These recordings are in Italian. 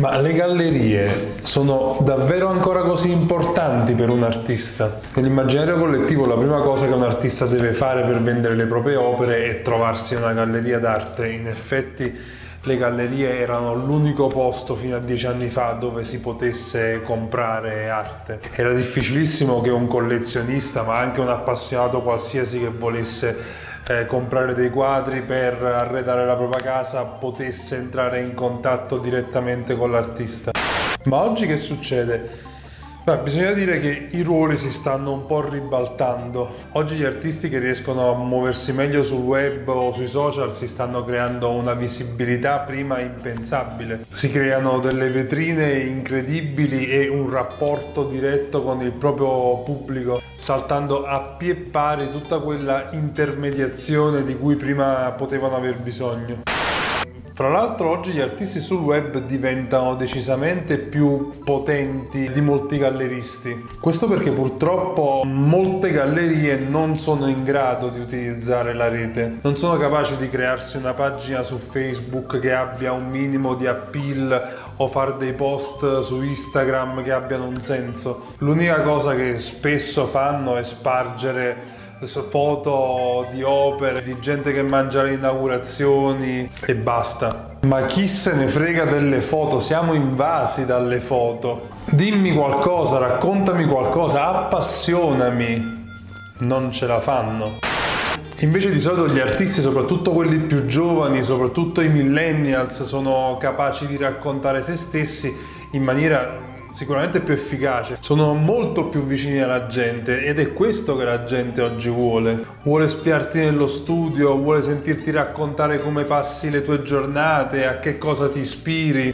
Ma le gallerie sono davvero ancora così importanti per un artista? Nell'immaginario collettivo la prima cosa che un artista deve fare per vendere le proprie opere è trovarsi una galleria d'arte. In effetti le gallerie erano l'unico posto fino a dieci anni fa dove si potesse comprare arte. Era difficilissimo che un collezionista, ma anche un appassionato qualsiasi che volesse eh, comprare dei quadri per arredare la propria casa potesse entrare in contatto direttamente con l'artista. Ma oggi che succede? Beh, bisogna dire che i ruoli si stanno un po' ribaltando. Oggi gli artisti che riescono a muoversi meglio sul web o sui social si stanno creando una visibilità prima impensabile. Si creano delle vetrine incredibili e un rapporto diretto con il proprio pubblico, saltando a pie pari tutta quella intermediazione di cui prima potevano aver bisogno. Fra l'altro oggi gli artisti sul web diventano decisamente più potenti di molti galleristi. Questo perché purtroppo molte gallerie non sono in grado di utilizzare la rete, non sono capaci di crearsi una pagina su Facebook che abbia un minimo di appeal o fare dei post su Instagram che abbiano un senso. L'unica cosa che spesso fanno è spargere foto di opere, di gente che mangia le inaugurazioni e basta. Ma chi se ne frega delle foto? Siamo invasi dalle foto. Dimmi qualcosa, raccontami qualcosa, appassionami. Non ce la fanno. Invece di solito gli artisti, soprattutto quelli più giovani, soprattutto i millennials, sono capaci di raccontare se stessi in maniera sicuramente più efficace, sono molto più vicini alla gente ed è questo che la gente oggi vuole. Vuole spiarti nello studio, vuole sentirti raccontare come passi le tue giornate, a che cosa ti ispiri.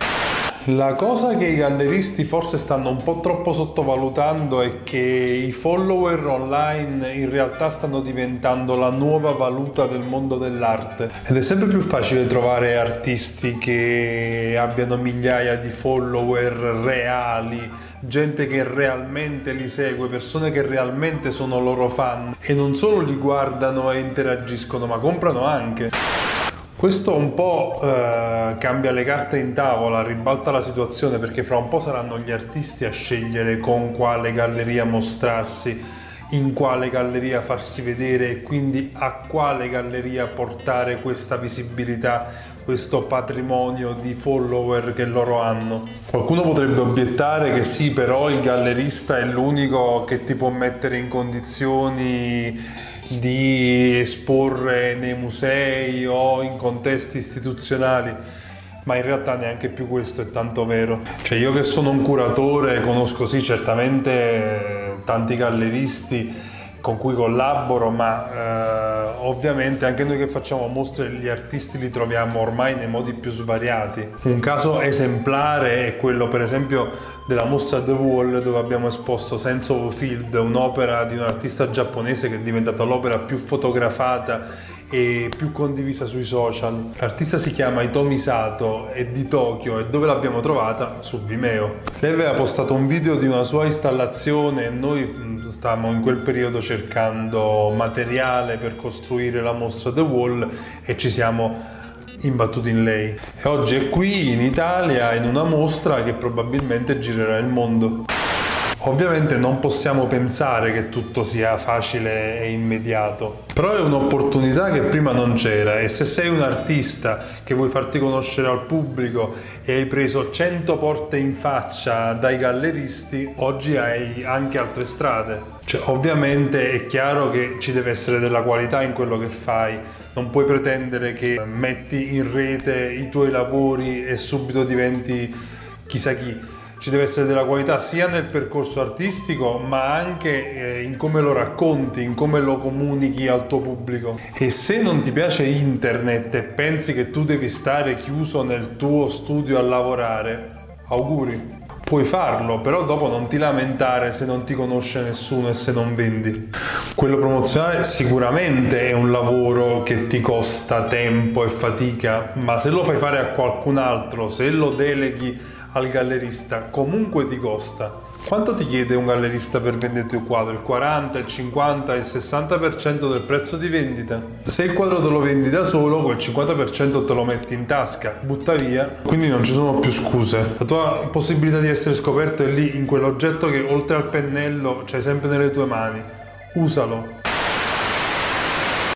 La cosa che i galleristi forse stanno un po' troppo sottovalutando è che i follower online in realtà stanno diventando la nuova valuta del mondo dell'arte ed è sempre più facile trovare artisti che abbiano migliaia di follower reali gente che realmente li segue, persone che realmente sono loro fan e non solo li guardano e interagiscono ma comprano anche. Questo un po' eh, cambia le carte in tavola, ribalta la situazione perché fra un po' saranno gli artisti a scegliere con quale galleria mostrarsi, in quale galleria farsi vedere e quindi a quale galleria portare questa visibilità, questo patrimonio di follower che loro hanno. Qualcuno potrebbe obiettare che sì, però il gallerista è l'unico che ti può mettere in condizioni di esporre nei musei o in contesti istituzionali ma in realtà neanche più questo è tanto vero. Cioè io che sono un curatore conosco sì certamente tanti galleristi con cui collaboro, ma eh, ovviamente anche noi che facciamo mostre gli artisti li troviamo ormai nei modi più svariati. Un caso esemplare è quello per esempio della mostra The Wall dove abbiamo esposto Sense of Field, un'opera di un artista giapponese che è diventata l'opera più fotografata e più condivisa sui social. L'artista si chiama Itomi Sato, è di Tokyo e dove l'abbiamo trovata? Su Vimeo. Lei aveva postato un video di una sua installazione e noi mm, stavamo in quel periodo cercando materiale per costruire la mostra The Wall e ci siamo imbattuti in lei. E oggi è qui in Italia in una mostra che probabilmente girerà il mondo. Ovviamente non possiamo pensare che tutto sia facile e immediato, però è un'opportunità che prima non c'era e se sei un artista che vuoi farti conoscere al pubblico e hai preso 100 porte in faccia dai galleristi, oggi hai anche altre strade. Cioè, ovviamente è chiaro che ci deve essere della qualità in quello che fai, non puoi pretendere che metti in rete i tuoi lavori e subito diventi chissà chi ci deve essere della qualità sia nel percorso artistico ma anche eh, in come lo racconti, in come lo comunichi al tuo pubblico. E se non ti piace internet e pensi che tu devi stare chiuso nel tuo studio a lavorare, auguri. Puoi farlo, però dopo non ti lamentare se non ti conosce nessuno e se non vendi. Quello promozionale sicuramente è un lavoro che ti costa tempo e fatica, ma se lo fai fare a qualcun altro, se lo deleghi al gallerista comunque ti costa. Quanto ti chiede un gallerista per vendere il tuo quadro? Il 40, il 50, il 60% del prezzo di vendita? Se il quadro te lo vendi da solo, quel 50% te lo metti in tasca, butta via, quindi non ci sono più scuse. La tua possibilità di essere scoperto è lì, in quell'oggetto che oltre al pennello c'hai sempre nelle tue mani. Usalo.